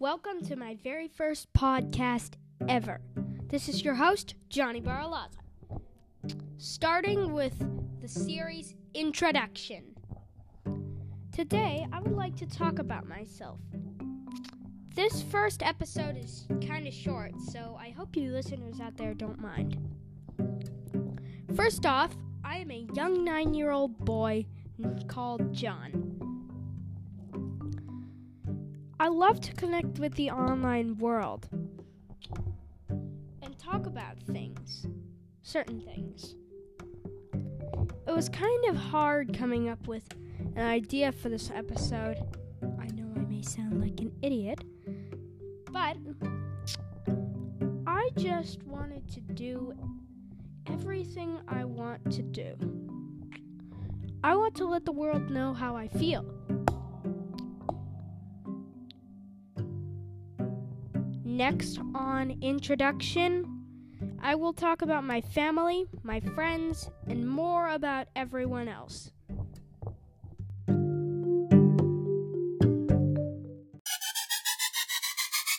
Welcome to my very first podcast ever. This is your host, Johnny Baralaza. Starting with the series Introduction. Today, I would like to talk about myself. This first episode is kind of short, so I hope you listeners out there don't mind. First off, I am a young nine year old boy called John. I love to connect with the online world and talk about things, certain things. It was kind of hard coming up with an idea for this episode. I know I may sound like an idiot, but I just wanted to do everything I want to do. I want to let the world know how I feel. Next on introduction, I will talk about my family, my friends, and more about everyone else.